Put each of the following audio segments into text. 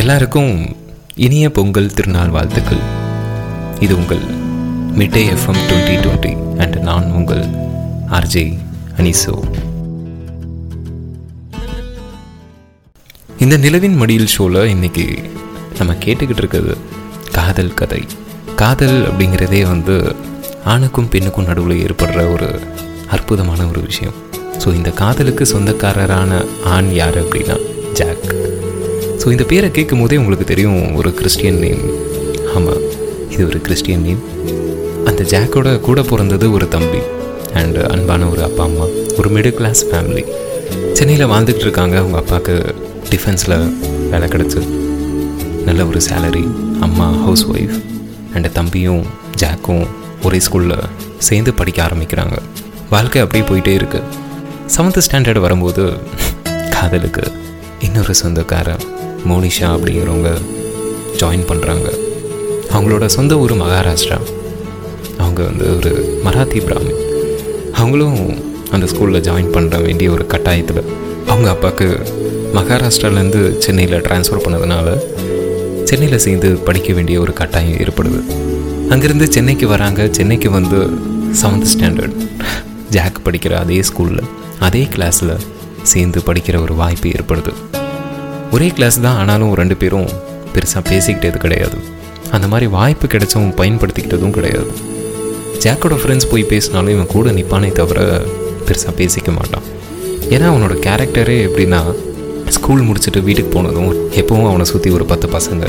எல்லாருக்கும் இனிய பொங்கல் திருநாள் வாழ்த்துக்கள். இது உங்கள் மிட்டே எஃப்எம் டுவெண்ட்டி டுவெண்ட்டி அண்ட் நான் உங்கள் ஆர்ஜே அனிசோ. இந்த நிலவின் மடியில் ஷோவில் இன்னைக்கு நம்ம கேட்டுக்கிட்டு இருக்கிறது காதல் கதை. காதல் அப்படிங்கிறதே வந்து ஆணுக்கும் பெண்ணுக்கும் நடுவில் ஏற்படுற ஒரு அற்புதமான ஒரு விஷயம். ஸோ இந்த காதலுக்கு சொந்தக்காரரான ஆண் யார் அப்படின்னா ஜாக் ஸோ இந்த பேரை கேட்கும் போதே உங்களுக்கு தெரியும் ஒரு கிறிஸ்டியன் நேம் ஆமாம் இது ஒரு கிறிஸ்டியன் நேம் அந்த ஜாக்கோட கூட பிறந்தது ஒரு தம்பி அண்ட் அன்பான ஒரு அப்பா அம்மா ஒரு மிடில் கிளாஸ் ஃபேமிலி சென்னையில் வாழ்ந்துக்கிட்டு இருக்காங்க அவங்க அப்பாவுக்கு டிஃபென்ஸில் வேலை கிடச்சி. நல்ல ஒரு சேலரி அம்மா ஹவுஸ் ஒய்ஃப் அண்ட் தம்பியும் ஜாக்கும் ஒரே ஸ்கூலில் சேர்ந்து படிக்க ஆரம்பிக்கிறாங்க. வாழ்க்கை அப்படியே போயிட்டே இருக்குது செவன்த் ஸ்டாண்டர்ட் வரும்போது காதலுக்கு இன்னொரு சொந்தக்காரன் மோனிஷா அப்படிங்கிறவங்க ஜாயின் பண்ணுறாங்க அவங்களோட சொந்த ஊர் மகாராஷ்டிரா. அவங்க வந்து ஒரு மராத்தி பிராமின் அவங்களும் அந்த ஸ்கூலில் ஜாயின் பண்ணுற வேண்டிய ஒரு கட்டாயத்தில். அவங்க அப்பாவுக்கு மகாராஷ்டிராலேருந்து சென்னையில் ட்ரான்ஸ்ஃபர் பண்ணதுனால சென்னையில் சேர்ந்து படிக்க வேண்டிய ஒரு கட்டாயம் ஏற்படுது. அங்கேருந்து சென்னைக்கு வராங்க. சென்னைக்கு வந்து செவன்த் ஸ்டாண்டர்ட் ஜாக் படிக்கிற அதே ஸ்கூலில் அதே கிளாஸில் சேர்ந்து படிக்கிற ஒரு வாய்ப்பு ஏற்படுது. ஒரே கிளாஸ் தான் ஆனாலும் ரெண்டு பேரும் பெருசாக பேசிக்கிட்டது கிடையாது. அந்த மாதிரி வாய்ப்பு கிடைச்சவும் பயன்படுத்திக்கிட்டதும் கிடையாது. ஜாக்கோட ஃப்ரெண்ட்ஸ் போய் பேசினாலும் இவன் கூட நிற்பானே தவிர பெருசாக பேசிக்க மாட்டான். ஏன்னா அவனோட கேரக்டரே எப்படின்னா ஸ்கூல் முடிச்சுட்டு வீட்டுக்கு போனதும் எப்பவும் அவனை சுற்றி ஒரு பத்து பசங்க.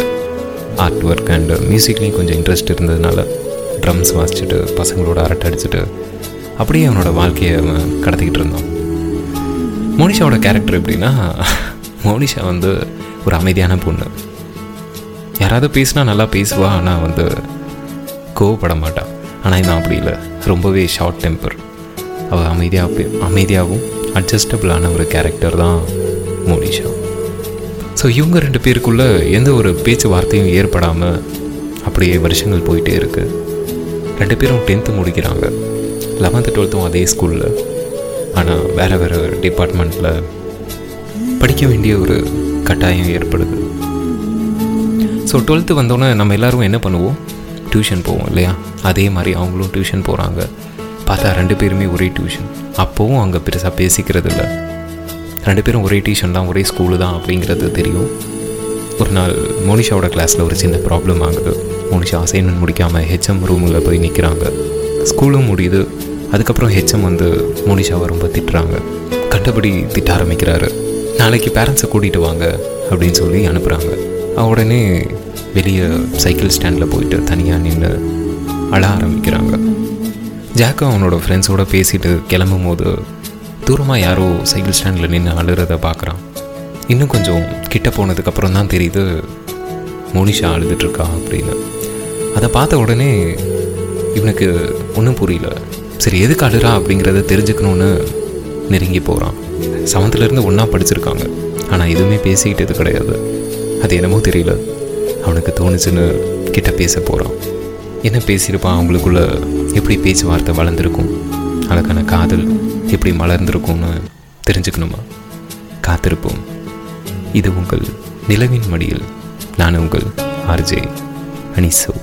ஆர்ட் ஒர்க் அண்டு மியூசிக்லேயும் கொஞ்சம் இன்ட்ரெஸ்ட் இருந்ததுனால ட்ரம்ஸ் வாசிச்சுட்டு பசங்களோட அரட்டை அடிச்சுட்டு அப்படியே அவனோட வாழ்க்கையை அவன் கடத்திக்கிட்டு இருந்தான். மோனிஷாவோட கேரக்டர் எப்படின்னா மோனிஷா வந்து ஒரு அமைதியான பொண்ணு. யாராவது பேசினா நல்லா பேசுவா ஆனால் வந்து கோவப்பட மாட்டான் ஆனால் இவன் அப்படி இல்லை. ரொம்பவே ஷார்ட் டெம்பர் அவள் அமைதியாக அமைதியாகவும் அட்ஜஸ்டபிளான ஒரு கேரக்டர் தான் மோனிஷா. ஸோ இவங்க ரெண்டு பேருக்குள்ளே எந்த ஒரு பேச்சுவார்த்தையும் ஏற்படாமல் அப்படியே வருஷங்கள் போயிட்டே இருக்குது ரெண்டு பேரும் டென்த்து முடிக்கிறாங்க. லெவன்த்து டுவெல்த்தும் அதே ஸ்கூலில் ஆனால் வேறு வேறு டிபார்ட்மெண்ட்டில் படிக்க வேண்டிய ஒரு கட்டாயம் ஏற்படுது. ஸோ டுவெல்த்து வந்தோடனே நம்ம எல்லோரும் என்ன பண்ணுவோம்? டியூஷன் போவோம் இல்லையா? அதே மாதிரி அவங்களும் டியூஷன் போகிறாங்க பார்த்தா ரெண்டு பேருமே ஒரே டியூஷன் அப்போவும் அங்கே பெருசாக பேசிக்கிறது இல்லை. ரெண்டு பேரும் ஒரே டியூஷன் தான் ஒரே ஸ்கூலு தான் அப்படிங்கிறது தெரியும். ஒரு நாள் மோனிஷாவோட கிளாஸில் ஒரு சின்ன ப்ராப்ளம் ஆகுது. மோனிஷா அசைன்மெண்ட் முடிக்காமல் ஹெச்எம் ரூமில் போய் நிற்கிறாங்க ஸ்கூலும் முடியுது. அதுக்கப்புறம் ஹெச்எம் வந்து மோனிஷாவை ரொம்ப திட்டுறாங்க. கண்டபடி திட்ட ஆரம்பிக்கிறாரு. நாளைக்கு பேரண்ட்ஸை கூட்டிகிட்டு வாங்க அப்படின்னு சொல்லி அனுப்புகிறாங்க உடனே வெளியே சைக்கிள் ஸ்டாண்டில் போயிட்டு தனியாக நின்று அழ ஆரம்பிக்கிறாங்க. ஜாக்கோ அவனோட ஃப்ரெண்ட்ஸோடு பேசிட்டு கிளம்பும் போது தூரமாக யாரோ சைக்கிள் ஸ்டாண்டில் நின்று அழுறத பார்க்குறான் இன்னும் கொஞ்சம் கிட்ட போனதுக்கப்புறம் தான் தெரியுது மோனிஷா அழுதுட்ருக்கா அப்படின்னு. அதை பார்த்த உடனே இவனுக்கு ஒன்றும் புரியல. சரி எதுக்கு அழுறா அப்படிங்கிறத தெரிஞ்சுக்கணுன்னு நெருங்கி போகிறான் செவன்த்துலேருந்து ஒன்றா படிச்சிருக்காங்க. ஆனால் எதுவுமே பேசிக்கிட்டது கிடையாது. அது என்னமோ தெரியல. அவனுக்கு தோணுச்சுன்னு கிட்ட பேச போகிறான் என்ன பேசியிருப்பான் அவங்களுக்குள்ள? எப்படி பேச்சுவார்த்தை வளர்ந்துருக்கும்? அழகான காதல் எப்படி மலர்ந்திருக்கும்னு தெரிஞ்சுக்கணுமா? காத்திருப்போம். இது உங்கள் நிலவின் மடியில். நான் உங்கள் ஆர்ஜே அனிசோ.